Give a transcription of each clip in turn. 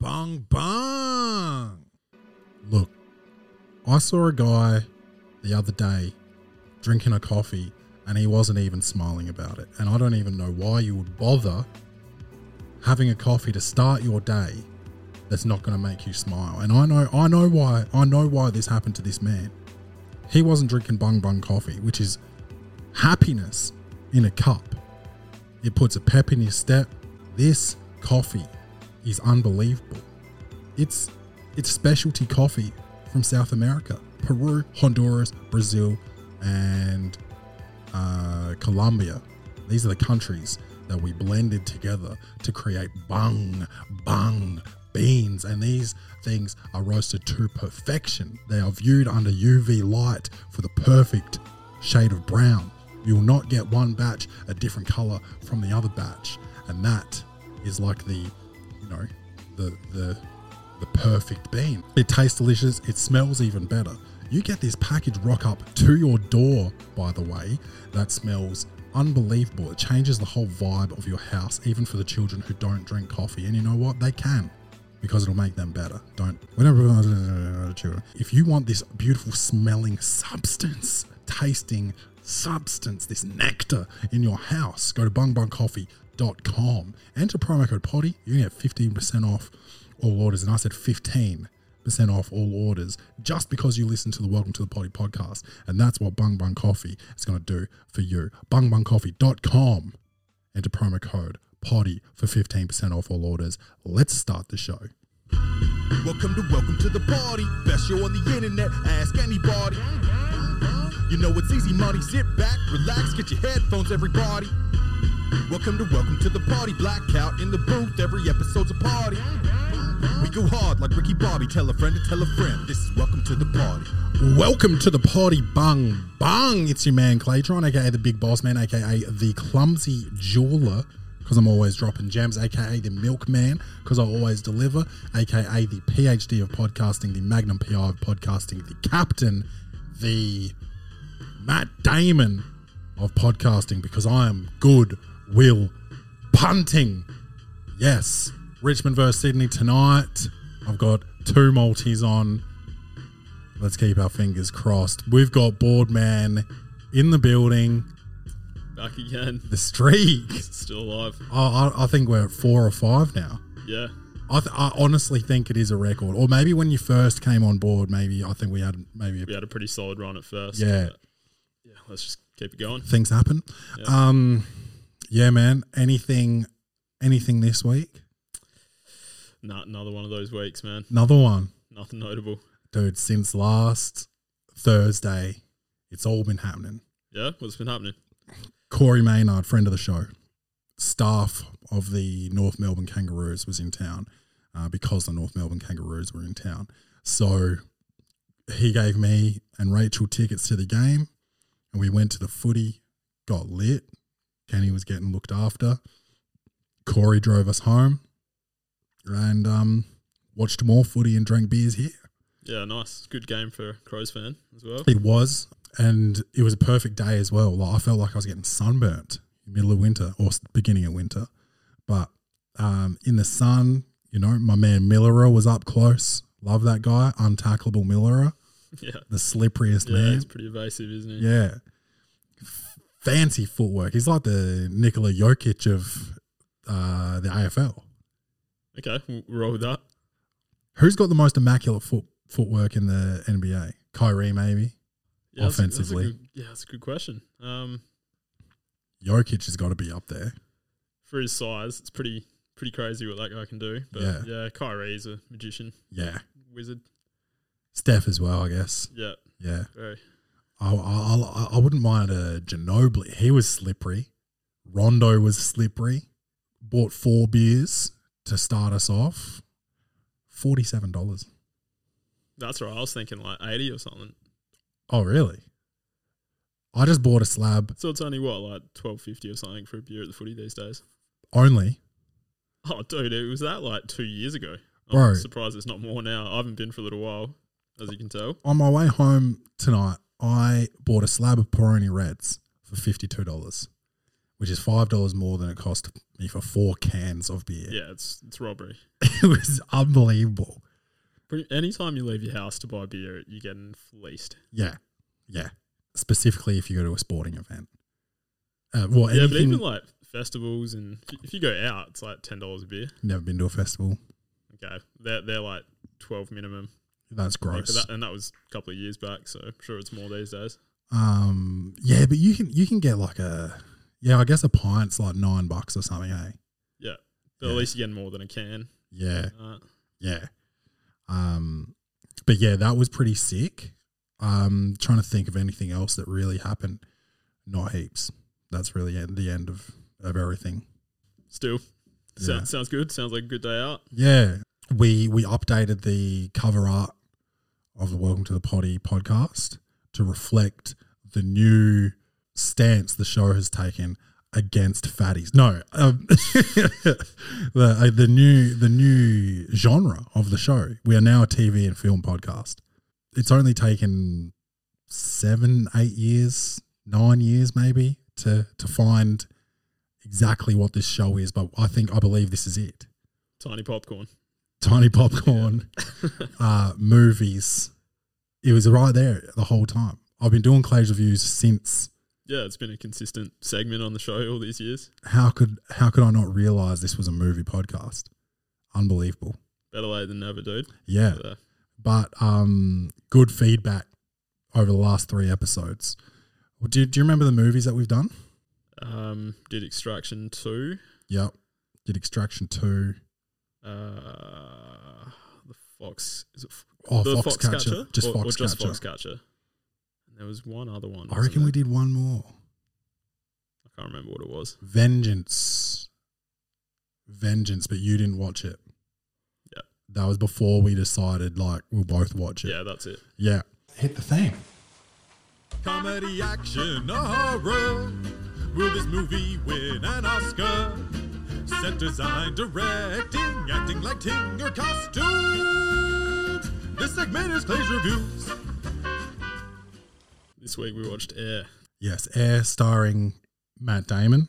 Bung bung. Look, I saw a guy the other day drinking a coffee and he wasn't even smiling about it. And I don't even know why you would bother having a coffee to start your day that's not going to make you smile. And I know I know why. I know why this happened to this man. He wasn't drinking bung bung coffee, which is happiness in a cup. It puts a pep in your step. This coffee is unbelievable. It's it's specialty coffee from South America, Peru, Honduras, Brazil, and uh, Colombia. These are the countries that we blended together to create bung bung beans, and these things are roasted to perfection. They are viewed under UV light for the perfect shade of brown. You will not get one batch a different color from the other batch, and that is like the, know, the the the perfect bean. It tastes delicious. It smells even better. You get this package rock up to your door, by the way, that smells unbelievable. It changes the whole vibe of your house, even for the children who don't drink coffee. And you know what? They can because it'll make them better. Don't whenever children. If you want this beautiful smelling substance, tasting substance, this nectar in your house, go to bungbungcoffee.com. Enter promo code PODDY. You can get 15% off all orders. And I said 15% off all orders just because you listen to the Welcome to the Poddy podcast. And that's what Bung Bung Coffee is going to do for you. Bungbungcoffee.com. Enter promo code PODDY for 15% off all orders. Let's start the show. Welcome to Welcome to the Poddy. Best show on the internet. Ask anybody. You know it's easy money. Sit back, relax, get your headphones, everybody. Welcome to Welcome to the Poddy. Blackout in the booth. Every episode's a party. We go hard like Ricky Bobby. Tell a friend to tell a friend. This is Welcome to the Poddy. Welcome to the party, bung bung. It's your man Claytron, aka the Big Boss Man, aka the Clumsy Jeweler, because I'm always dropping gems, aka the Milkman, because I always deliver, aka the PhD of podcasting, the Magnum PI of podcasting, the Captain, the Matt Damon of podcasting, because I am good will punting. Yes, Richmond versus Sydney tonight. I've got two multis on. Let's keep our fingers crossed. We've got Boardman in the building. Back again. The streak. Still alive. I, I, I think we're at four or five now. Yeah. I, th- I honestly think it is a record. Or maybe when you first came on board, maybe I think we had maybe We had a pretty solid run at first. Yeah. but yeah. Let's just keep it going. things happen. Yeah. Um, yeah, man. Anything, anything this week? Not another one of those weeks, man. Another one, Nothing notable. dude. Since last Thursday, it's all been happening. Yeah. What's been happening? Corey Maynard, friend of the show, staff of the North Melbourne Kangaroos was in town uh, because the North Melbourne Kangaroos were in town. So he gave me and Rachel tickets to the game, and we went to the footy, got lit. Kenny was getting looked after. Corey drove us home, and um, watched more footy and drank beers here. Yeah. Nice. Good game for Crows fan as well. It was, and it was a perfect day as well. Like I felt like I was getting sunburnt in the middle of winter or beginning of winter, but um, in the sun, you know, my man Millerer was up close. Love that guy, untackleable Millerer, Yeah. the slipperiest Yeah. man. He's pretty evasive, isn't he? Yeah, fancy footwork. He's like the Nikola Jokic of uh, the AFL. Okay. We'll roll with that. Who's got the most immaculate foot footwork in the NBA? Kyrie, maybe. Yeah, that's a- that's a Offensively. good- yeah, that's a good question. Um, Jokic has got to be up there. for his size, it's pretty pretty crazy what that guy can do. But Yeah. yeah, Kyrie's a magician, Yeah, wizard. Steph as well, I guess. Yeah. Yeah, Very. I, I, I, wouldn't mind a Ginobili. He was slippery. Rondo was slippery. Bought four beers to start us off. Forty-seven dollars. That's right. I was thinking like eighty or something. Oh, really? I just bought a slab So it's only what like twelve fifty or something for a beer at the footy these days. only. Oh, dude, it was that like two years ago. I'm Bro. surprised it's not more now. I haven't been for a little while, as you can tell. On my way home tonight, I bought a slab of Peroni Reds for fifty-two dollars. which is five dollars more than it cost me for four cans of beer. Yeah, it's it's robbery. it was unbelievable. Anytime you leave your house to buy beer, you're getting fleeced. Yeah, yeah. Specifically, if you go to a sporting event. Uh, well, Yeah, anything, but even like festivals and if you- if you go out, it's like ten dollars a beer. never been to a festival. Okay, they're they're like twelve minimum. That's gross. but that, and that was a couple of years back, so I'm sure it's more these days. Um, yeah, but you can you can get like a yeah, I guess a pint's like nine bucks or something. Hey, Yeah, but Yeah. at least you get more than a can. yeah, Uh, yeah. Um, but yeah, that was pretty sick. Um, trying to think of anything else that really happened. Not heaps. That's really the end of of everything. still, so, Yeah. sounds good. Sounds like a good day out. Yeah, we we updated the cover art of the Welcome to the Poddy podcast to reflect the new stance the show has taken against fatties. No, um, the uh, the new the new genre of the show. We are now a TV and film podcast. It's only taken seven, eight years, nine years maybe to to find exactly what this show is. But I think I believe this is it Tiny popcorn. Tiny popcorn, uh, movies. It was right there the whole time. I've been doing Clay's reviews since. Yeah, it's been a consistent segment on the show all these years. How could how could I not realize this was a movie podcast? Unbelievable. Better late than never, dude. Yeah, But, uh, but um, good feedback over the last three episodes. Well, Do, do you remember the movies that we've done? um, did Extraction two. Yep. Did Extraction two? Uh, the Fox is it Oh, the Foxcatcher. Just or, or just Foxcatcher. Foxcatcher. And there was one other one. I reckon we did one more. I can't remember what it was. Vengeance. Vengeance, but you didn't watch it. Yeah. That was before we decided like we'll both watch it. Yeah, that's it. Yeah. Hit the theme. Comedy, action, or horror. Will this movie win an Oscar? Set design, directing, acting, lighting, or costumes. This segment is Clay's Reviews. This week we watched Air. Yes. Air starring Matt Damon,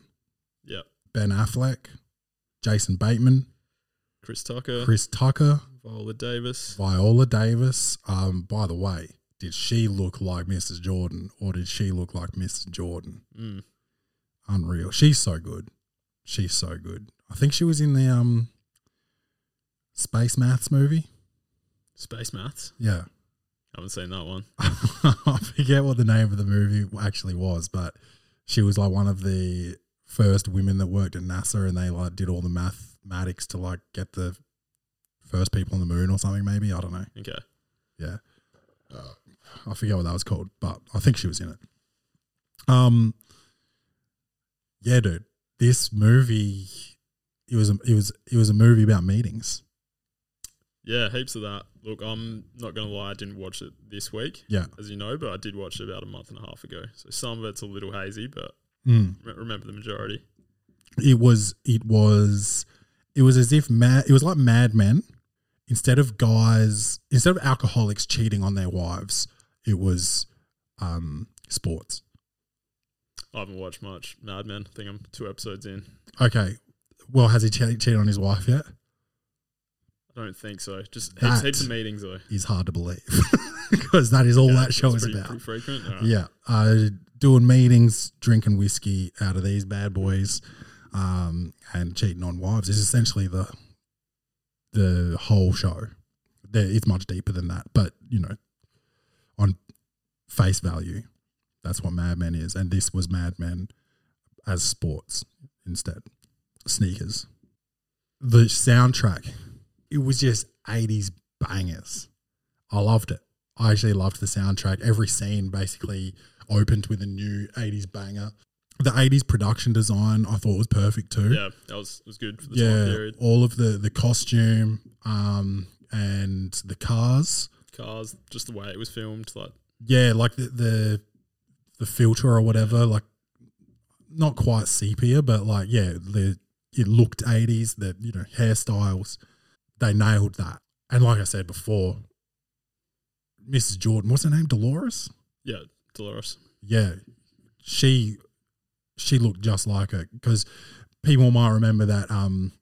Yep. Ben Affleck, Jason Bateman, Chris Tucker, Chris Tucker, Viola Davis. Viola Davis. Um, by the way, did she look like Mrs. Jordan or did she look like Mrs. Jordan? Mm. Unreal. She's so good. She's so good. I think she was in the um Space Maths movie. Space Maths. Yeah. I haven't seen that one. I forget what the name of the movie actually was, but she was like one of the first women that worked at NASA and they like did all the mathematics to like get the first people on the moon or something maybe. I don't know. Okay. Yeah. Uh, I forget what that was called, but I think she was in it. Um Yeah, dude. This movie it was a, it was it was a movie about meetings. Yeah, heaps of that. Look, I'm not gonna lie, I didn't watch it this week, Yeah. as you know, but I did watch it about a month and a half ago. So some of it's a little hazy, but Mm. re- remember the majority. it was it was it was as if mad it was like Mad Men. Instead of guys, instead of alcoholics cheating on their wives, it was um, sports. I haven't watched much Mad Men. I think I'm two episodes in. Okay, well, has he che- cheated on his wife yet? I don't think so. Just That- heaps, heaps of meetings though. Is hard to believe because that is all Yeah, that show it's is pretty, about. Pretty frequent. Yeah, uh, doing meetings, drinking whiskey out of these bad boys, um, and cheating on wives is essentially the the whole show. There, it's much deeper than that, but you know, on face value, that's what Mad Men is, and this was Mad Men as sports instead, sneakers. The soundtrack, it was just eighties bangers. I loved it. I actually loved the soundtrack. Every scene basically opened with a new 80s banger. The 80s production design I thought was perfect too. Yeah, that was was good for the time Yeah, period. all of the the costume um and the cars. Cars, just the way it was filmed, like Yeah, like the the, the filter or whatever, like not quite sepia, but like yeah, the it looked 80s, the you know, hairstyles. They nailed that. And like I said before, Mrs. Jordan, what's her name? Dolores? yeah, Dolores. yeah, she she looked just like her because people might remember that um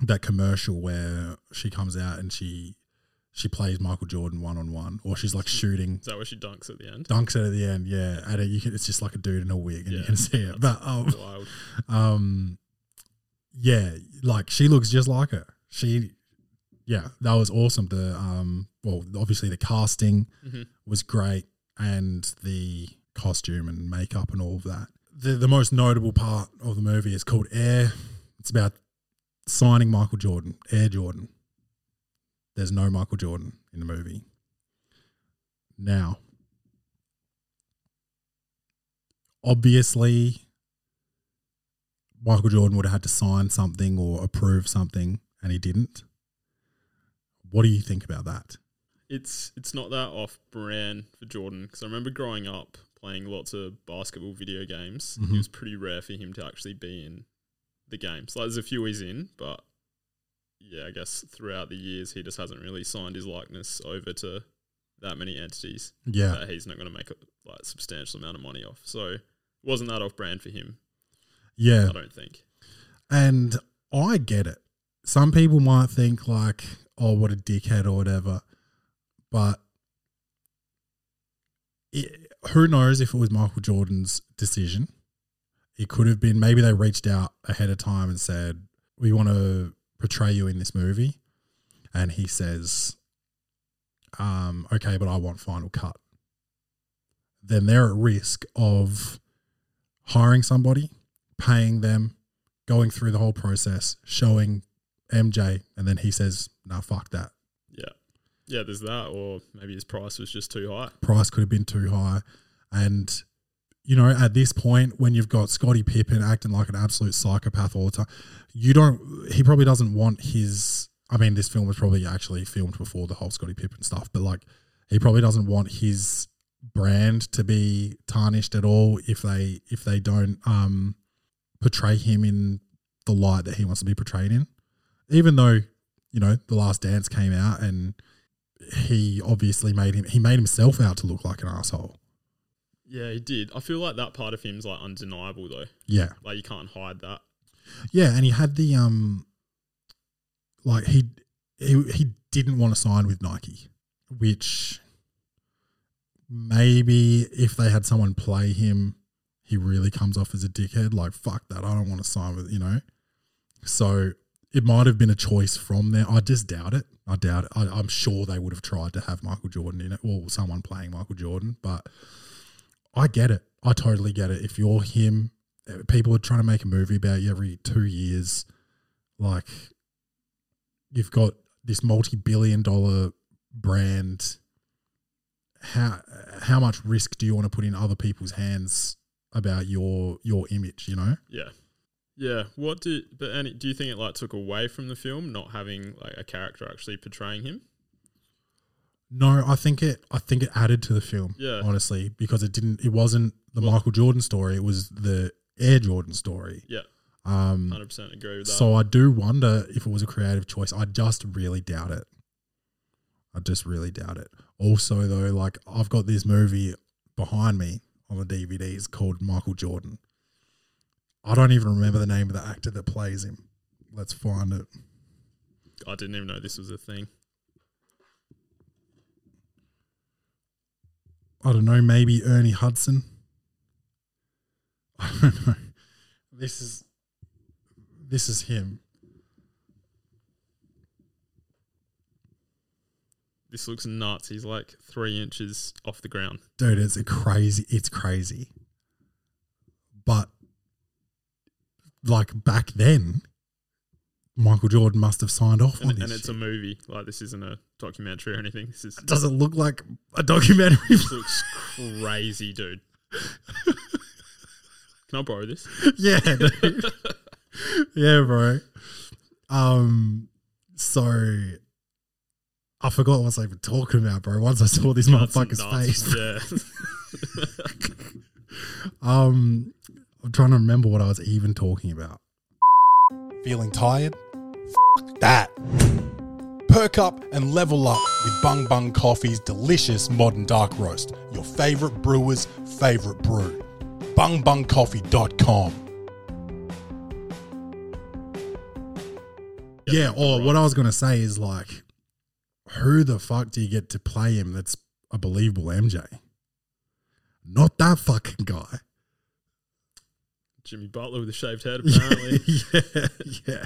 that commercial where she comes out and she she plays Michael Jordan one on one, or she's like shooting Is that where she dunks at the end? dunks it at the end. Yeah, and it, can, it's just like a dude in a wig, and you can see it. But um, Wild. um, yeah, like she looks just like her. She, yeah, that was awesome. The um, well, obviously the casting Mhm. was great, and the costume and makeup and all of that. The the most notable part of the movie is called Air. It's about signing Michael Jordan, Air Jordan. There's no Michael Jordan in the movie. Now, obviously, Michael Jordan would have had to sign something or approve something, and he didn't. What do you think about that? It's it's not that off brand for Jordan because I remember growing up playing lots of basketball video games. Mhm. It was pretty rare for him to actually be in the games. Like there's a few he's in, but yeah, I guess throughout the years he just hasn't really signed his likeness over to that many entities Yeah, that he's not going to make a like substantial amount of money off. So wasn't that off brand for him. yeah. I don't think. And I get it. Some people might think like, "Oh, what a dickhead" or whatever, but it, who knows if it was Michael Jordan's decision? It could have been. Maybe they reached out ahead of time and said, "We want to portray you in this movie," and he says, um, "Okay, but I want final cut." Then they're at risk of hiring somebody, paying them, going through the whole process, showing MJ, and then he says, "Nah, fuck that." Yeah. Yeah, there's that, or maybe his price was just too high. Price could have been too high, and you know, at this point, when you've got Scottie Pippen acting like an absolute psychopath all the time, you don't. He probably doesn't want his. I mean, this film was probably actually filmed before the whole Scottie Pippen stuff, but like, he probably doesn't want his brand to be tarnished at all if they if they don't um portray him in the light that he wants to be portrayed in. Even though, you know, The Last Dance came out and he obviously made him he made himself out to look like an asshole. Yeah, he did. I feel like that part of him's like undeniable though. Yeah. Like you can't hide that. Yeah, and he had the um like he he he didn't want to sign with Nike, which maybe if they had someone play him, he really comes off as a dickhead. Like fuck that, I don't want to sign with you know. So it might have been a choice from there. I just doubt it. I doubt it. I, I'm sure they would have tried to have Michael Jordan in it, or someone playing Michael Jordan. But I get it. I totally get it. If you're him, uh, people are trying to make a movie about you every two years. Like you've got this multi-billion-dollar brand. How how much risk do you want to put in other people's hands about your your image? You know. Yeah. Yeah. What do but any do you think it like took away from the film not having like a character actually portraying him? No, I think it. I think it added to the film. Yeah. honestly, because it didn't. It wasn't the Well- Michael Jordan story. It was the Air Jordan story. Yeah. Um. Hundred percent agree with that. So I do wonder if it was a creative choice. I just really doubt it. I just really doubt it. Also, though, like I've got this movie behind me on the DVDs called Michael Jordan. I don't even remember the name of the actor that plays him. Let's find it. I didn't even know this was a thing. I don't know, maybe Ernie Hudson. I don't know. This is this is him. This looks nuts. He's like three inches off the ground. Dude, it's a crazy it's crazy. But like back then, Michael Jordan must have signed off on this. and it's shit. a movie. Like this isn't a documentary or anything. This is It doesn't look like a documentary. this looks crazy, dude. Can I borrow this? yeah, yeah, bro. Um, so I forgot what I was even talking about, bro. Once I saw this Nuts, motherfucker's nuts. face, Yeah. um, I'm trying to remember what I was even talking about. Feeling tired? That. Perk up and level up with Bung Bung Coffee's delicious modern dark roast, your favorite brewer's favorite brew. bungbungcoffee.com. Yeah, or what I was going to say is like, who the fuck do you get to play him that's a believable MJ? Not that fucking guy. Jimmy Butler with a shaved head, apparently. yeah, yeah.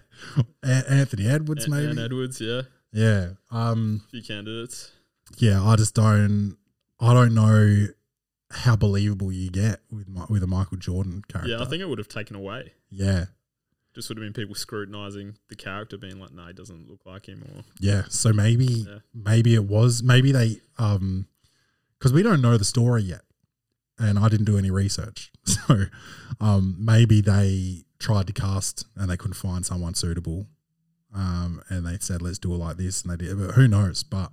A- Anthony Edwards, and, maybe. Edwards, yeah. yeah. Um. A few candidates. Yeah. I just don't. I don't know how believable you get with Mi- with a Michael Jordan character. Yeah, I think it would have taken away. Yeah. Just would have been people scrutinizing the character, being like, "No, he doesn't look like him," or Yeah. So maybe Yeah. maybe it was maybe they um because we don't know the story yet, and I didn't do any research, so um maybe they tried to cast and they couldn't find someone suitable, um and they said let's do it like this and they did, but who knows? But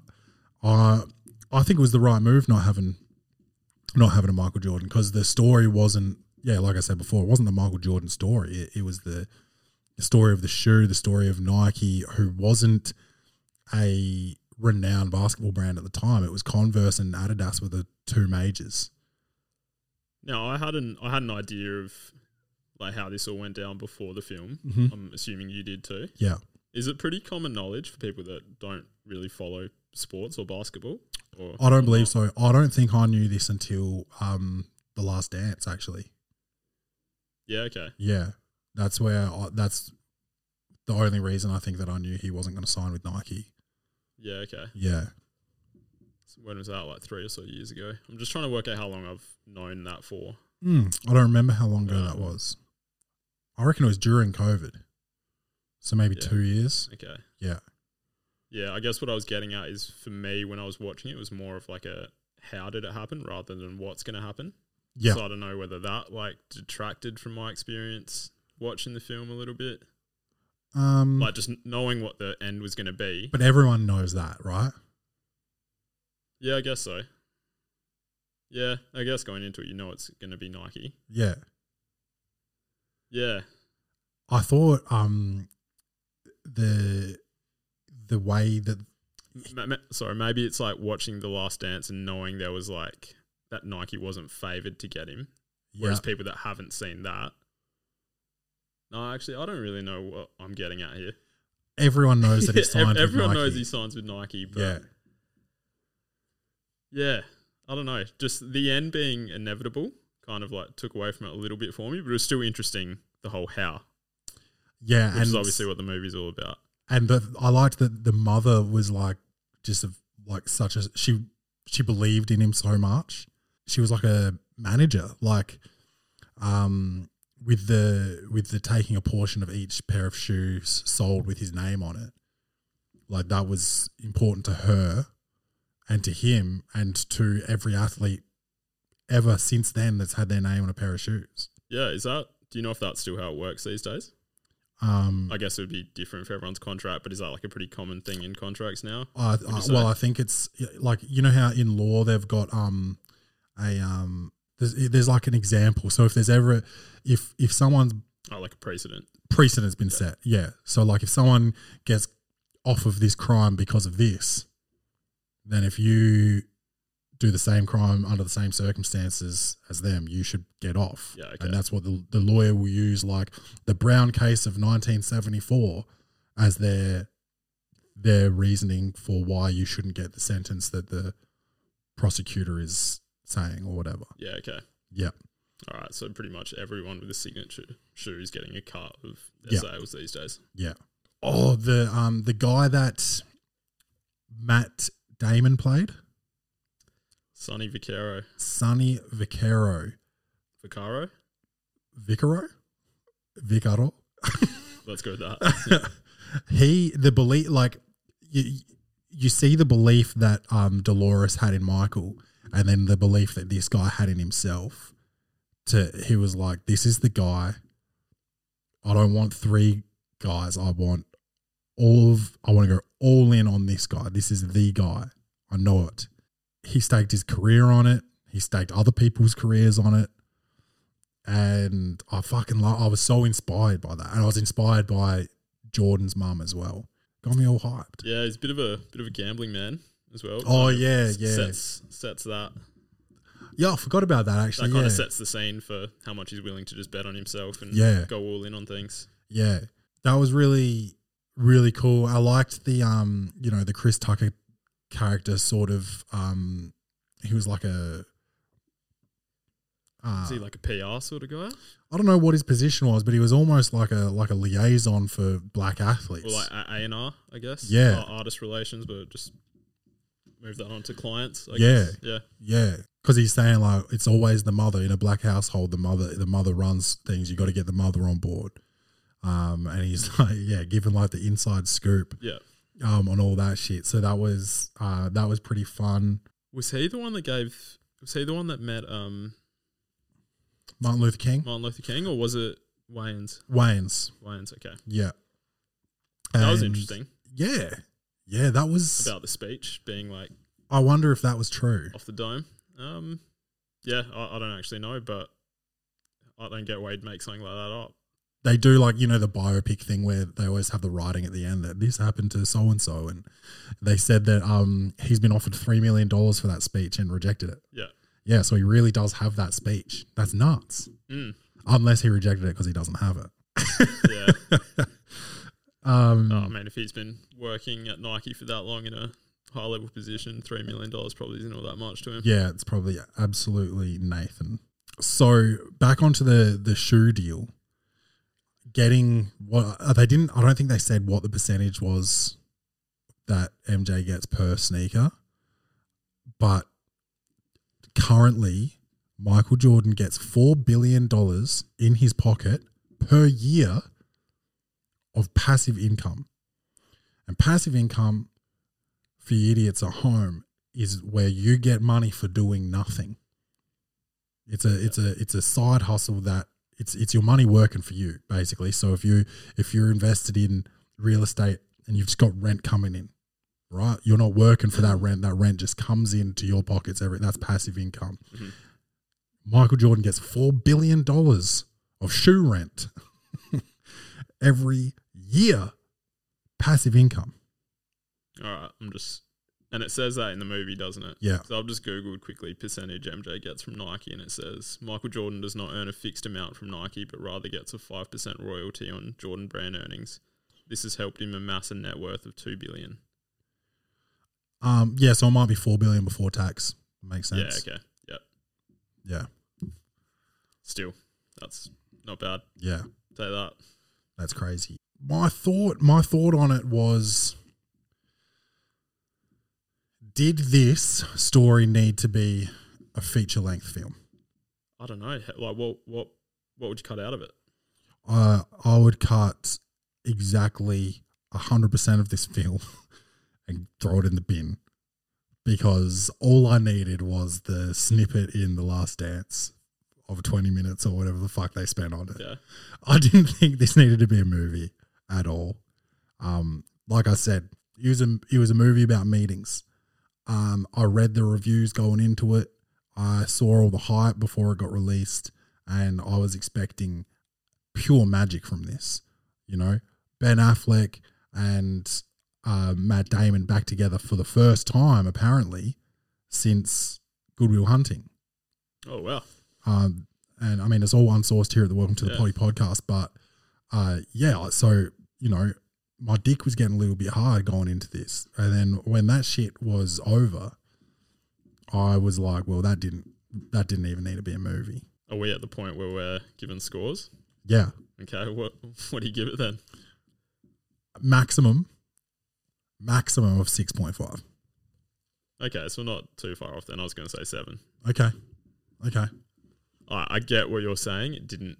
I I think it was the right move not having not having a Michael Jordan because the story wasn't yeah like I said before it wasn't the Michael Jordan story it, it was the the story of the shoe, the story of Nike, who wasn't a renowned basketball brand at the time. It was Converse and Adidas were the two majors. Now, I had an I had an idea of like how this all went down before the film. Mhm. I'm assuming you did too. Yeah. Is it pretty common knowledge for people that don't really follow sports or basketball? Or I don't believe so. I don't think I knew this until um, The Last Dance, actually. Yeah. Okay. Yeah. That's where I, that's the only reason I think that I knew he wasn't going to sign with Nike. Yeah. Okay. Yeah. When was that? Like three or so years ago. I'm just trying to work out how long I've known that for. Mm, I don't remember how long ago that Um, was. I reckon it was during COVID. So maybe Yeah. two years. Okay. Yeah. Yeah. I guess what I was getting at is for me when I was watching it, it was more of like a how did it happen rather than what's going to happen. Yeah. So I don't know whether that like detracted from my experience watching the film a little bit. Um, Like just knowing what the end was going to be. but everyone knows that, right? Yeah, I guess so. Yeah, I guess going into it, you know it's going to be Nike. Yeah. Yeah, I thought um the the way that sorry, maybe it's like watching The Last Dance and knowing there was like that Nike wasn't favored to get him, whereas people that haven't seen that. No, actually, I don't really know what I'm getting at here. everyone knows that he Yeah, ev- signed with everyone Nike. knows he signs with Nike, but yeah, yeah, I don't know. Just the end being inevitable kind of like took away from it a little bit for me, but it was still interesting. The whole how, yeah, which and is obviously what the movie's all about. and the, I liked that the mother was like just a, like such a she she believed in him so much. She was like a manager, like um with the with the taking a portion of each pair of shoes sold with his name on it. Like that was important to her and to him and to every athlete ever since then that's had their name on a pair of shoes. Yeah, is that? Do you know if that's still how it works these days? Um, I guess it would be different for everyone's contract, but is that like a pretty common thing in contracts now? You well, I think it's like you know how in law they've got um a um there's, there's like an example. So if there's ever if if someone's Oh, like a precedent. precedent's been set, yeah. So like if someone gets off of this crime because of this, then if you do the same crime under the same circumstances as them, you should get off. Yeah, okay. And that's what the, the lawyer will use, like the Brown case of 1974, as their their reasoning for why you shouldn't get the sentence that the prosecutor is saying or whatever. Yeah, okay. Yeah. All right, so pretty much everyone with a signature shoe is getting a cut of their Yeah. sales these days. Yeah. Oh, the um the guy that Matt Damon played, Sonny Vaccaro. Sonny Vaccaro, Vaccaro? Vicaro, Vicaro. Let's go with that. he the belief like you you see the belief that um Dolores had in Michael, and then the belief that this guy had in himself. To he was like, this is the guy. I don't want three guys. I want all of. I want to go all in on this guy. This is the guy. I know it. He staked his career on it. He staked other people's careers on it. And I fucking love. I was so inspired by that, and I was inspired by Jordan's mum as well. Got me all hyped. yeah, he's a bit of a bit of a gambling man as well. Oh, yeah, yeah. Sets sets that. Yeah, I forgot about that actually. that kind yeah. of sets the scene for how much he's willing to just bet on himself and Yeah. go all in on things. Yeah, that was really really cool. I liked the um, you know, the Chris Tucker character. Sort of, um, he was like a. Uh, Is he like a PR sort of guy? I don't know what his position was, but he was almost like a like a liaison for black athletes. Or like A and R, I guess. Yeah. Artist relations, but just move that on to clients. I Yeah. Guess. Yeah. yeah, because he's saying like it's always the mother in a black household. The mother, the mother runs things. You got to get the mother on board. Um, and he's like, yeah, giving like the inside scoop. Yeah. um, on all that shit. So that was uh, that was pretty fun. Was he the one that gave? Was he the one that met um Martin Luther King, Martin Luther King, or was it Wayne's? Wayne's, Wayne's. Okay, yeah, that was interesting Yeah, yeah, that was. about the speech being like I wonder if that was true. off the dome. Um, yeah, I, I don't actually know, but I don't get Wade make something like that up. They do like you know the biopic thing where they always have the writing at the end that this happened to so and so, and they said that um he's been offered three million dollars for that speech and rejected it. Yeah. Yeah, so he really does have that speech. That's nuts. Mm, Unless he rejected it because he doesn't have it. yeah. Um, oh, I mean, if he's been working at Nike for that long in a high level position, three million dollars probably isn't all that much to him. Yeah, it's probably absolutely Nathan. So back onto the the shoe deal. Getting what uh, they didn't. I don't think they said what the percentage was that MJ gets per sneaker, but currently Michael Jordan gets four billion dollars in his pocket per year of passive income, and passive income for idiots at home is where you get money for doing nothing. It's a it's a it's a side hustle that it's it's your money working for you basically. So if you if you're invested in real estate and you've just got rent coming in, right? You're not working for that rent. That rent just comes into your pockets. Every that's passive income. Mhm. Michael Jordan gets four billion dollars of shoe rent every year. Passive income. All right, I'm just, and it says that in the movie, doesn't it? Yeah. So I've just googled quickly percentage MJ gets from Nike, and it says Michael Jordan does not earn a fixed amount from Nike, but rather gets a five percent royalty on Jordan brand earnings. This has helped him amass a net worth of two billion. Um, yeah, so it might be four billion before tax. Makes sense. Yeah. Okay. Yeah. Yeah. Still, that's not bad. Yeah. Say that. That's crazy. My thought my thought on it was did this story need to be a feature length film? I don't know. Like, what, what, what would you cut out of it? Uh, I would cut exactly 100% of this film and throw it in the bin because all I needed was the snippet in The Last Dance of 20 minutes or whatever the fuck they spent on it. Yeah. I didn't think this needed to be a movie at all. Um, like I said, it was a it was a movie about meetings. Um, I read the reviews going into it. I saw all the hype before it got released, and I was expecting pure magic from this. You know, Ben Affleck and uh, Matt Damon back together for the first time, apparently, since Good Will Hunting. Oh wow. Um, and I mean, it's all unsourced here at the Welcome to the Yeah. Poddy podcast, but uh, yeah, so, you know, my dick was getting a little bit hard going into this. And then when that shit was over, I was like, well, that didn't, that didn't even need to be a movie. Are we at the point where we're given scores? Yeah. Okay. What, what do you give it then? Maximum, maximum of 6.5. Okay, so not too far off then. I was going to say seven. Okay. Okay. I, I get what you're saying. It didn't.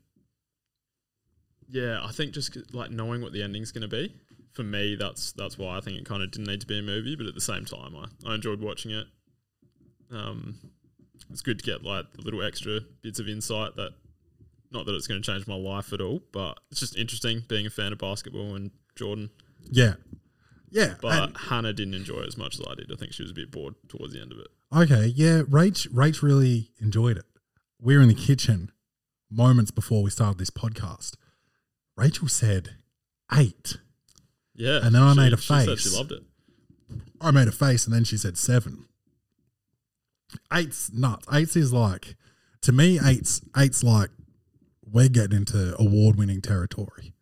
Yeah, I think just like knowing what the ending's going to be for me, that's that's why I think it kind of didn't need to be a movie. But at the same time, I, I enjoyed watching it. Um, it's good to get like the little extra bits of insight that, not that it's going to change my life at all, but it's just interesting being a fan of basketball and Jordan. Yeah. Yeah. But Hannah didn't enjoy it as much as I did. I think she was a bit bored towards the end of it. Okay, yeah, Rach, Rach really enjoyed it. We were in the kitchen moments before we started this podcast. Rachel said eight. Yeah, And then I she- made a she said face. she loved it. I made a face, and then she said seven. eight's nuts. Eight's is like to me. eight's, eight's like we're getting into award winning territory.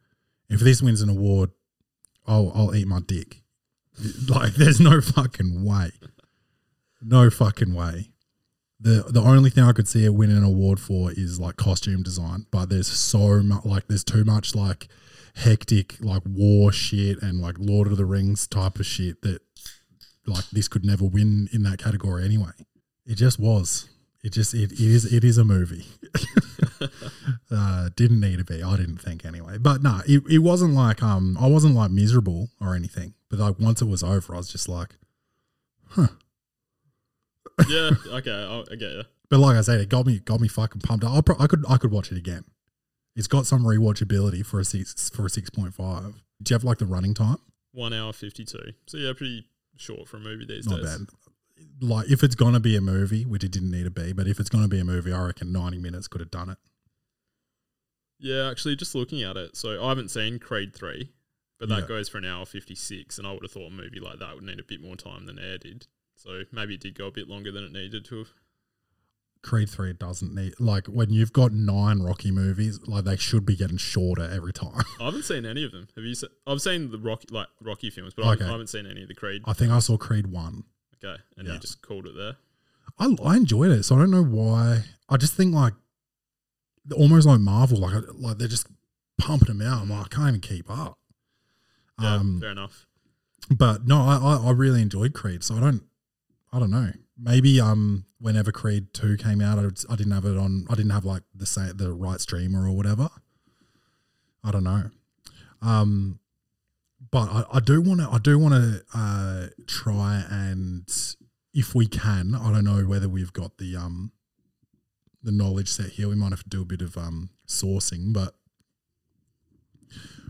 If this wins an award, I'll I'll eat my dick. Like there's no fucking way, no fucking way. The the only thing I could see it winning an award for is like costume design, but there's so much like there's too much like hectic like war shit and like Lord of the Rings type of shit that like this could never win in that category anyway. It just was. It just it, it is it is a movie. uh, didn't need to be. I didn't think anyway. But no, it, it wasn't like um I wasn't like miserable or anything. But like once it was over, I was just like, huh. yeah, okay, I, I get you. But like I said, it got me got me fucking pumped. I pro- I could I could watch it again. It's got some rewatchability for a six for a six point five. Do you have like the running time? One hour fifty two. So yeah, pretty short for a movie these Not days. bad. Like if it's gonna be a movie, which it didn't need to be, but if it's gonna be a movie, I reckon ninety minutes could have done it. Yeah, actually, just looking at it, so I haven't seen Creed three, but that Yeah. goes for an hour fifty six, and I would have thought a movie like that would need a bit more time than Air did. So maybe it did go a bit longer than it needed to have. Creed three doesn't need like when you've got nine Rocky movies, like they should be getting shorter every time. I haven't seen any of them. Have you? Se- I've seen the Rocky like Rocky films, but I, Okay. haven't, I haven't seen any of the Creed. I think I saw Creed one. Okay, and Yeah. you just called it there. I I enjoyed it, so I don't know why. I just think like almost like Marvel, like like they're just pumping them out. I'm like, I can't even keep up. Yeah, Um, fair enough. but no, I, I I really enjoyed Creed, so I don't I don't know. Maybe um whenever Creed two came out, I, I didn't have it on. I didn't have like the sa the right streamer or whatever. I don't know. Um, but I, I do want to. I do want to uh, try and if we can. I don't know whether we've got the um the knowledge set here. We might have to do a bit of um sourcing, but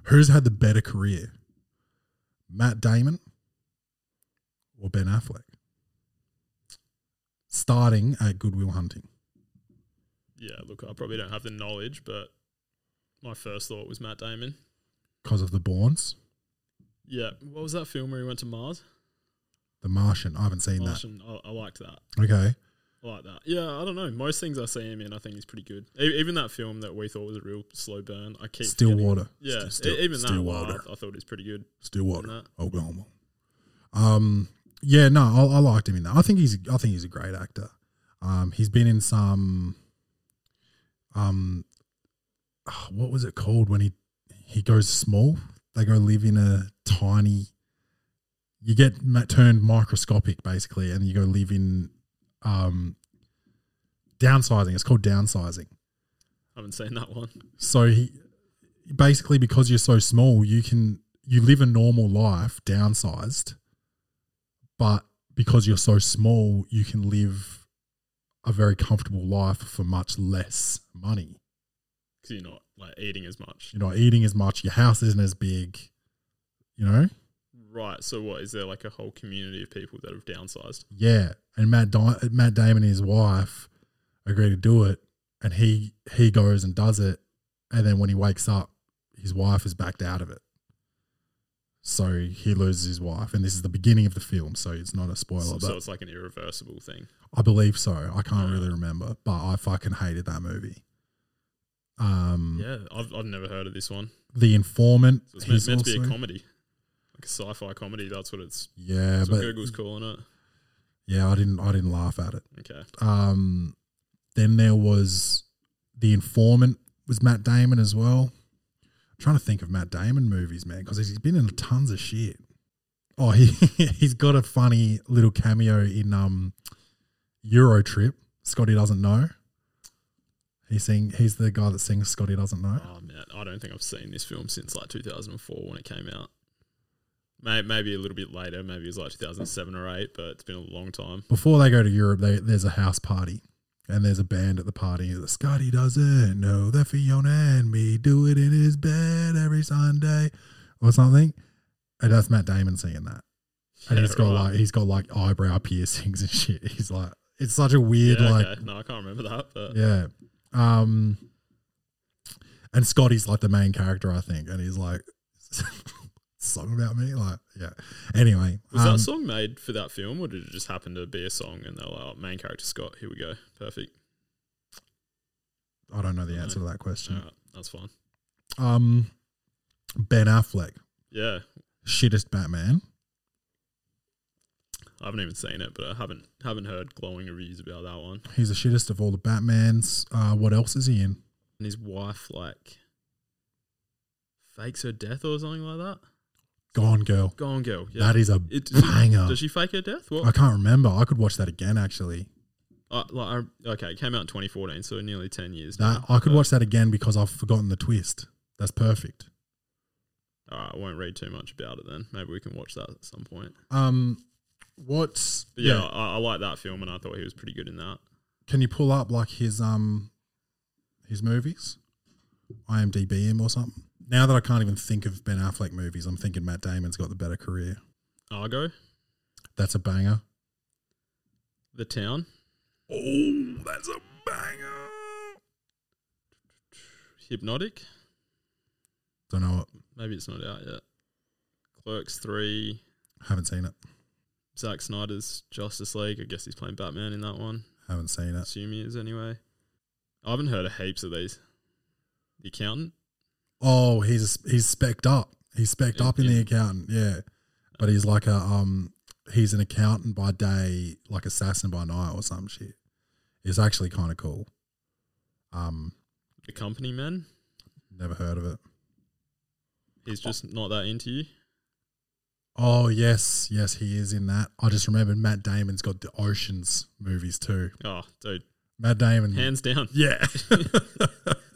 who's had the better career, Matt Damon or Ben Affleck? Starting at Good Will Hunting. Yeah, look, I probably don't have the knowledge, but my first thought was Matt Damon. because of the Bournes, Yeah, what was that film where he went to Mars? The Martian. I haven't seen that. I, I liked that. that. Okay, I like that. Yeah, I don't know. Most things I see him in, I think he's pretty good. E- even that film that we thought was a real slow burn, I keep forgetting- Stillwater. Yeah, St- Still- e- even that, wow, Stillwater. I, I thought he was pretty good. Stillwater. that. Oklahoma. Um, yeah, no, I, I liked him in that. I think he's, I think he's a great actor. Um, he's been in some, um, ah, what was it called when he he goes small? They go live in a tiny. You get turned microscopic basically, and you go live in, um, downsizing. It's called downsizing. I haven't seen that one. So he basically because you're so small, you can you live a normal life downsized, but because you're so small, you can live a very comfortable life for much less money. Because you're not like eating as much. You're not eating as much, your house isn't as big, you know? Right. So what is there like a whole community of people that have downsized? Yeah. And Matt Di- Matt Damon and his wife agree to do it and he he goes and does it and then when he wakes up, his wife is backed out of it. So he loses his wife, and this is the beginning of the film, so it's not a spoiler. So, but so it's like an irreversible thing. I believe so. I can't Yeah. really remember, but I fucking hated that movie. Um, Yeah, I've, I've never heard of this one. The Informant. So it's meant, meant to be a comedy, like a sci-fi comedy. That's what it's. Yeah, but Google's calling it. yeah, I didn't. I didn't laugh at it. Okay. Um, then there was the Informant was Matt Damon as well. Trying to think of Matt Damon movies, man, because he's been in tons of shit. Oh, he he's got a funny little cameo in um Euro Trip. Scotty doesn't know. He sing. He's the guy that sings Scotty doesn't know. Oh man, I don't think I've seen this film since like 2004 when it came out. Maybe a little bit later, maybe it was like 2007 or 8, but it's been a long time. Before they go to Europe, they, there's a house party, and there's a band at the party. The Scotty doesn't know that Fiona and me do it in his bed every Sunday, or something. And that's Matt Damon singing that, and Yeah, he's got right. like he's got like eyebrow piercings and shit. He's like, it's such a weird yeah, like okay. No, I can't remember that, but yeah. Um, and Scotty's like the main character, I think, and he's like song about me. Like, yeah. Anyway, Was um, that song made for that film, or did it just happen to be a song and they're like, oh, main character Scott, here we go, perfect. I don't know the answer to that question. Right, that's fine. Um, Ben Affleck, Yeah, shittest Batman. I haven't even seen it, but I haven't haven't heard glowing reviews about that one. He's the shittest of all the Batmans. Uh, what else is he in? And his wife like fakes her death or something like that. Gone Girl. Gone Girl. Yeah. That is a It- banger. Does she fake her death? What? I can't remember. I could watch that again actually. Uh, like, I, okay, it came out in 2014, so nearly 10 years. That now, I could watch that again because I've forgotten the twist. That's perfect. All right, I won't read too much about it then. Maybe we can watch that at some point. Um, what's But yeah, I, I like that film, and I thought he was pretty good in that. Can you pull up like his um his movies? IMDb him or something. Now that I can't even think of Ben Affleck movies, I'm thinking Matt Damon's got the better career. Argo, That's a banger. The Town, Oh, that's a banger. Hypnotic. Don't know it. Maybe it's not out yet. Clerks 3, Haven't seen it. Zack Snyder's Justice League. I guess he's playing Batman in that one. Haven't seen it. Assume he is anyway. I haven't heard of heaps of these. The Accountant. Oh, he's he's specked up. He's specked In- up in the accountant. Yeah, but he's like a um he's an accountant by day, like assassin by night or some shit. It's actually kind of cool. Um, The Company Men. never heard of it. He's just not that into you. Oh yes, yes, he is in that. I just remembered Matt Damon's got the Oceans movies too. Oh, dude, Matt Damon, hands down. yeah.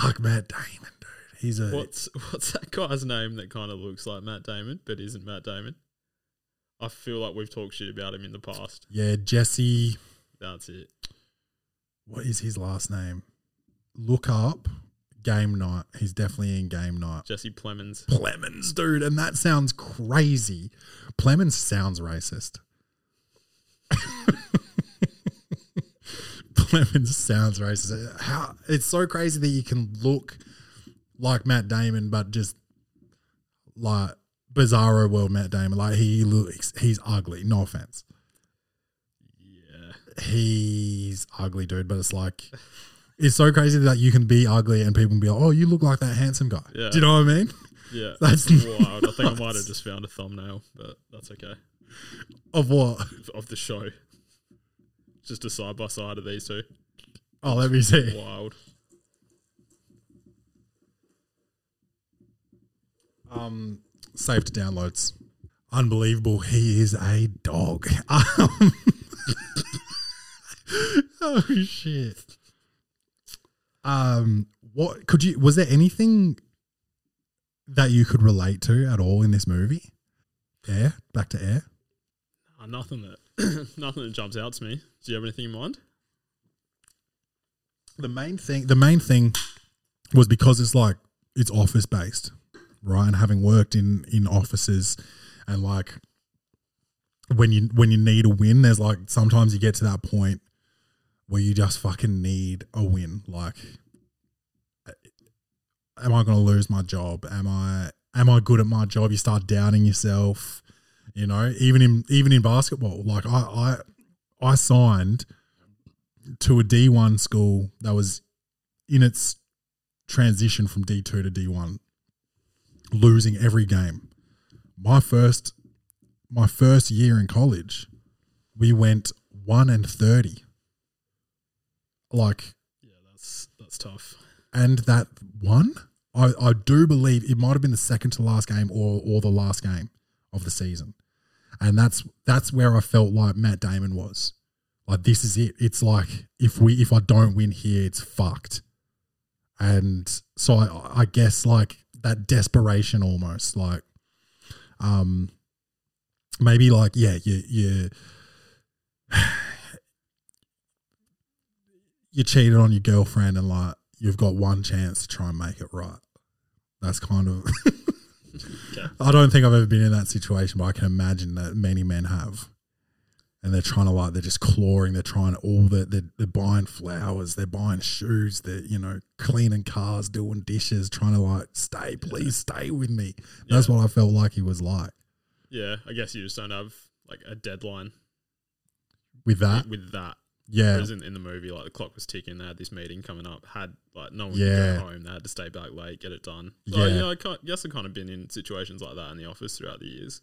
Fuck Matt Damon, dude. He's a What's what's that guy's name that kind of looks like Matt Damon but isn't Matt Damon? I feel like we've talked shit about him in the past. yeah Jesse. That's it. What is his last name? Look up Game Night. He's definitely in Game Night. Jesse Plemons. Plemons, dude, and that sounds crazy. Plemons sounds racist. Plemons sounds racist. How it's so crazy that you can look like Matt Damon, but just like bizarro world Matt Damon. Like he looks, he's ugly. No offense, Yeah. he's ugly, dude. But it's like. It's so crazy that you can be ugly and people can be like, "Oh, you look like that handsome guy." Yeah. Do you know what I mean? Yeah. That's wild. I think I might have just found a thumbnail, but that's okay. Of what? Of the show. Just a side by side of these two. Oh, let me see. Wild. Um, saved downloads. Unbelievable. He is a dog. Um, oh shit. Um, what could you? Was there anything that you could relate to at all in this movie? Air. Back to air. Nothing that nothing that jumps out to me. Do you have anything in mind? The main thing. The main thing was because it's like it's office based, right? And having worked in in offices, and like when you when you need a win, there's like sometimes you get to that point where you just fucking need a win. Like, am I going to lose my job? Am I am I good at my job? You start doubting yourself. You know, even in even in basketball, like I I I signed to a D one school that was in its transition from D two to D one, losing every game. My first my first year in college, we went one and thirty. Like Yeah, that's that's tough. and that one, I, I do believe it might have been the second to last game or or the last game of the season. And that's that's where I felt like Matt Damon was. Like this is it. It's like if we if I don't win here, it's fucked. And so I, I guess like that desperation almost like um maybe like yeah, you you you cheated on your girlfriend and like you've got one chance to try and make it right. That's kind of. Okay. I don't think I've ever been in that situation, but I can imagine that many men have. and they're trying to like they're just clawing. They're trying all the they're, they're buying flowers. They're buying shoes. They're you know cleaning cars, doing dishes, trying to like stay. Please stay with me. That's Yeah. what I felt like he was like Yeah, I guess you just don't have like a deadline with that. with that. Yeah, Whereas in, in the movie, like the clock was ticking, they had this meeting coming up, had like no one could Yeah. go home, they had to stay back late, get it done. So, Yeah. you know, I guess I've kind of been in situations like that in the office throughout the years.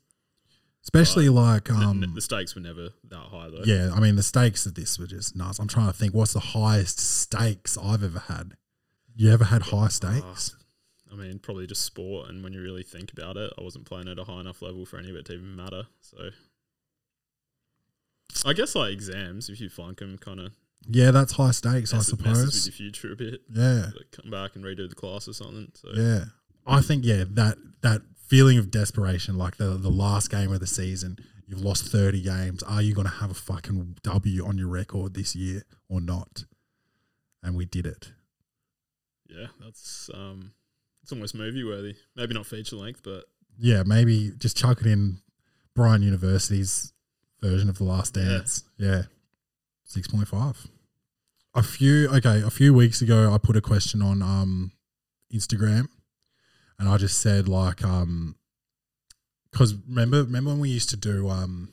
especially like The- um the stakes were never that high though. Yeah, I mean the stakes of this were just nuts. I'm trying to think what's the highest stakes I've ever had. You ever had high stakes? I mean, probably just sport, and when you really think about it, I wasn't playing at a high enough level for any of it to even matter. So, I guess like exams, if you flunk them, kind of yeah, that's high stakes, I messes with suppose. your future a bit. Yeah, Like, come back and redo the class or something. So yeah. I think yeah that that feeling of desperation, like the the last game of the season, you've lost 30 games. Are you going to have a fucking W on your record this year or not? And we did it. yeah, that's um, it's almost movie worthy. Maybe not feature length, but Yeah, maybe just chuck it in Brian University's version of The Last Yeah. Dance. Yeah. 6.5. A few okay, a few weeks ago I put a question on um Instagram and I just said like um cuz remember remember when we used to do um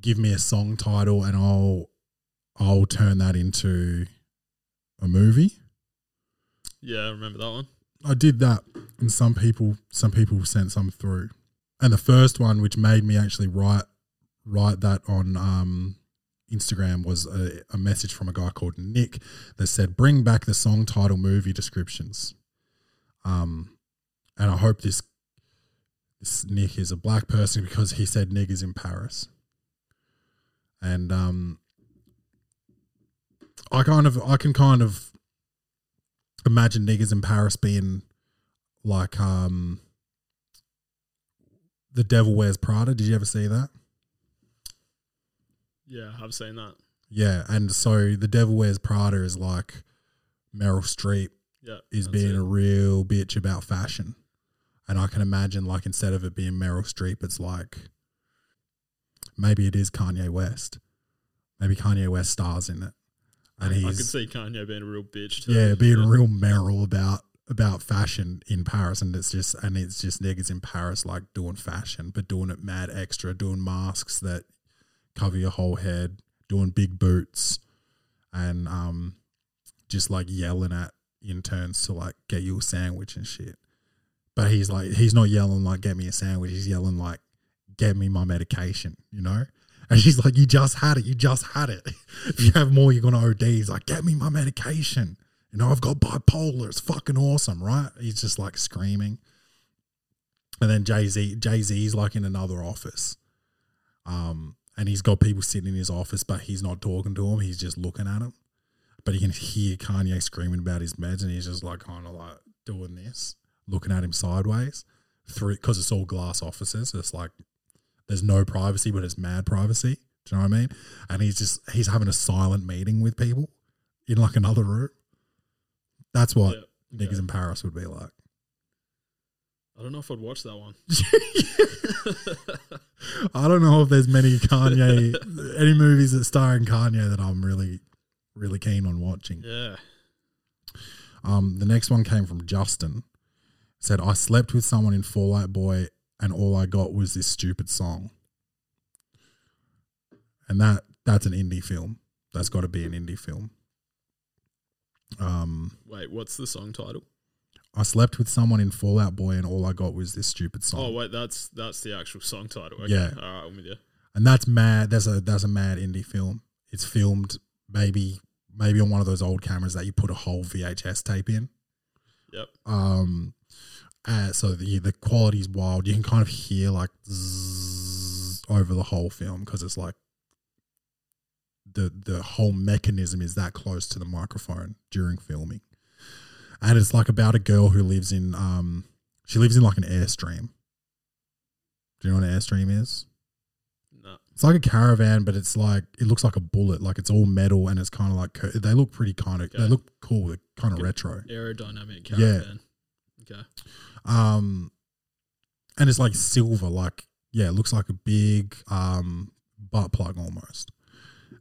give me a song title and I'll I'll turn that into a movie? yeah, I remember that one. I did that, and some people some people sent some through. And the first one, which made me actually write write that on um, Instagram, was a, a message from a guy called Nick that said, "Bring back the song title, movie descriptions." Um, and I hope this this Nick is a black person because he said niggers in Paris. And um, I kind of I can kind of imagine niggers in Paris being like um the Devil Wears Prada. Did you ever see that? Yeah, I've seen that. Yeah, and so the Devil Wears Prada is like Meryl Streep Yeah, is being it. a real bitch about fashion. And I can imagine like instead of it being Meryl Streep, it's like maybe it is Kanye West. Maybe Kanye West stars in it. And I could see Kanye being a real bitch. Too. yeah, being a real Meryl about about fashion in Paris, and it's just and it's just niggas in Paris like doing fashion, but doing it mad extra, doing masks that cover your whole head, doing big boots, and um, just like yelling at interns to like get you a sandwich and shit. But he's like, he's not yelling like "get me a sandwich." He's yelling like "get me my medication," you know. And she's like, "You just had it. You just had it. if you have more, you're gonna OD." He's like, "Get me my medication." You know, I've got bipolar. It's fucking awesome, right? He's just like screaming. And then Jay Z, Jay Z's like in another office, um, and he's got people sitting in his office, but he's not talking to him. He's just looking at him. But you can hear Kanye screaming about his meds, and he's just like kind of like doing this, looking at him sideways through because it's all glass offices. It's like there's no privacy, but it's mad privacy. Do you know what I mean? And he's just he's having a silent meeting with people in like another room. That's what Yeah, niggas okay. in Paris would be like. I don't know if I'd watch that one. I don't know if there's many Kanye any movies that star in Kanye that I'm really really keen on watching. yeah. Um, the next one came from Justin. Said I slept with someone in Fall Out Boy, and all I got was this stupid song. And that that's an indie film. That's got to be an indie film. Um, Wait, what's the song title? I slept with someone in Fall Out Boy, and all I got was this stupid song. Oh wait, that's that's the actual song title. Okay. Yeah. All right, I'm with you. and that's mad. That's a that's a mad indie film. It's filmed maybe maybe on one of those old cameras that you put a whole VHS tape in. Yep. Um, uh, so the the quality's wild. You can kind of hear like over the whole film because it's like the the whole mechanism is that close to the microphone during filming, and it's like about a girl who lives in um she lives in like an airstream. Do you know what an airstream is? No. It's like a caravan, but it's like it looks like a bullet. Like it's all metal and it's kind of like they look pretty kind of they look cool. They're kind of Good. retro. Aerodynamic caravan. Yeah. Okay. Um, and it's like silver. Like yeah, it looks like a big um butt plug almost.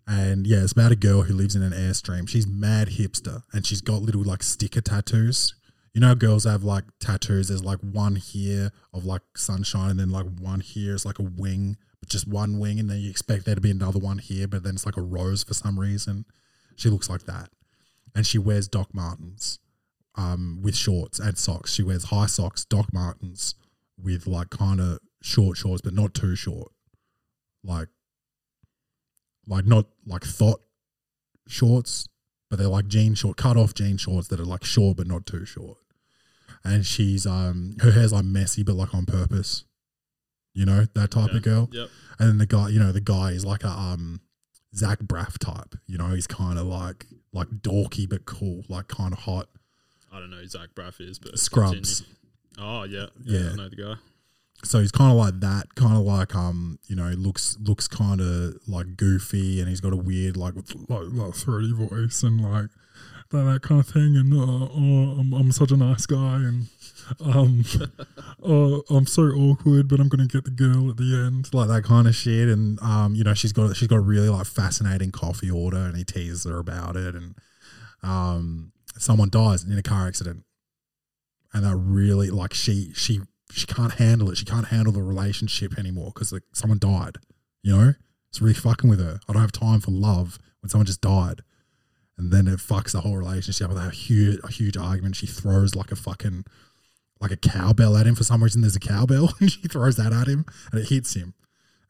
And yeah, it's about a girl who lives in an airstream. She's mad hipster and she's got little like sticker tattoos. You know, girls have like tattoos. There's like one here of like sunshine, and then like one here is like a wing, but just one wing, and then you expect there to be another one here, but then it's like a rose for some reason. She looks like that, and she wears Doc Martens, um, with shorts and socks. She wears high socks, Doc Martens, with like kind of short shorts, but not too short, like, like not like thought shorts, but they're like jean short, cut off jean shorts that are like short but not too short. And she's um her hair's like messy but like on purpose. You know, that type Yeah. of girl. Yep. And then the guy, you know, the guy is like a um Zach Braff type. You know, he's kind of like like dorky but cool, like kind of hot. I don't know who Zach Braff is, but Scrubs. continue. Oh yeah, yeah, Yeah. I know the guy. So he's kind of like that, kind of like um, you know, looks looks kind of like goofy, and he's got a weird like like, like throaty voice and like that, that kind of thing. And uh, oh, I'm I'm such a nice guy, and um, oh, I'm so awkward, but I'm gonna get the girl at the end, like that kind of shit. And um, you know, she's got she's got a really like fascinating coffee order, and he teases her about it, and um, someone dies in a car accident, and that really like she she she can't handle it. She can't handle the relationship anymore because like someone died. You know, it's really fucking with her. I don't have time for love when someone just died, and then it fucks the whole relationship. With a huge a huge argument. She throws like a fucking like a cowbell at him for some reason. There's a cowbell, and she throws that at him, and it hits him.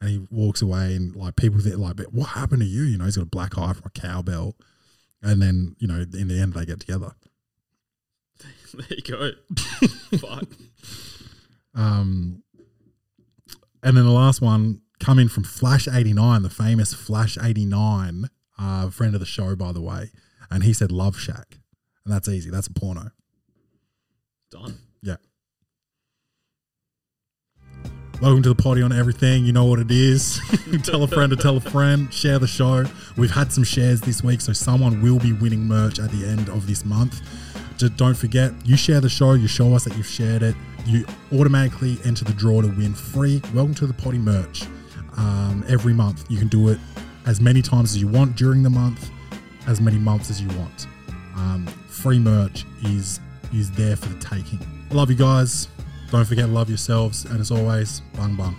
And he walks away, and like people think like, "But "What happened to you?" You know, he's got a black eye from a cowbell, and then you know, in the end, they get together. There you go. Fuck. Um, and then the last one coming from Flash eighty nine, the famous Flash eighty nine, uh, friend of the show by the way, and he said Love Shack, and that's easy. That's a porno. Done. Yeah. Welcome to the Poddy on everything. You know what it is. tell a friend to tell a friend. Share the show. We've had some shares this week, so someone will be winning merch at the end of this month. Just don't forget, you share the show, you show us that you've shared it, you automatically enter the draw to win free Welcome to the Poddy merch um, every month. You can do it as many times as you want during the month, as many months as you want. Um, free merch is is there for the taking. I love you guys. Don't forget love yourselves, and as always, bang bang.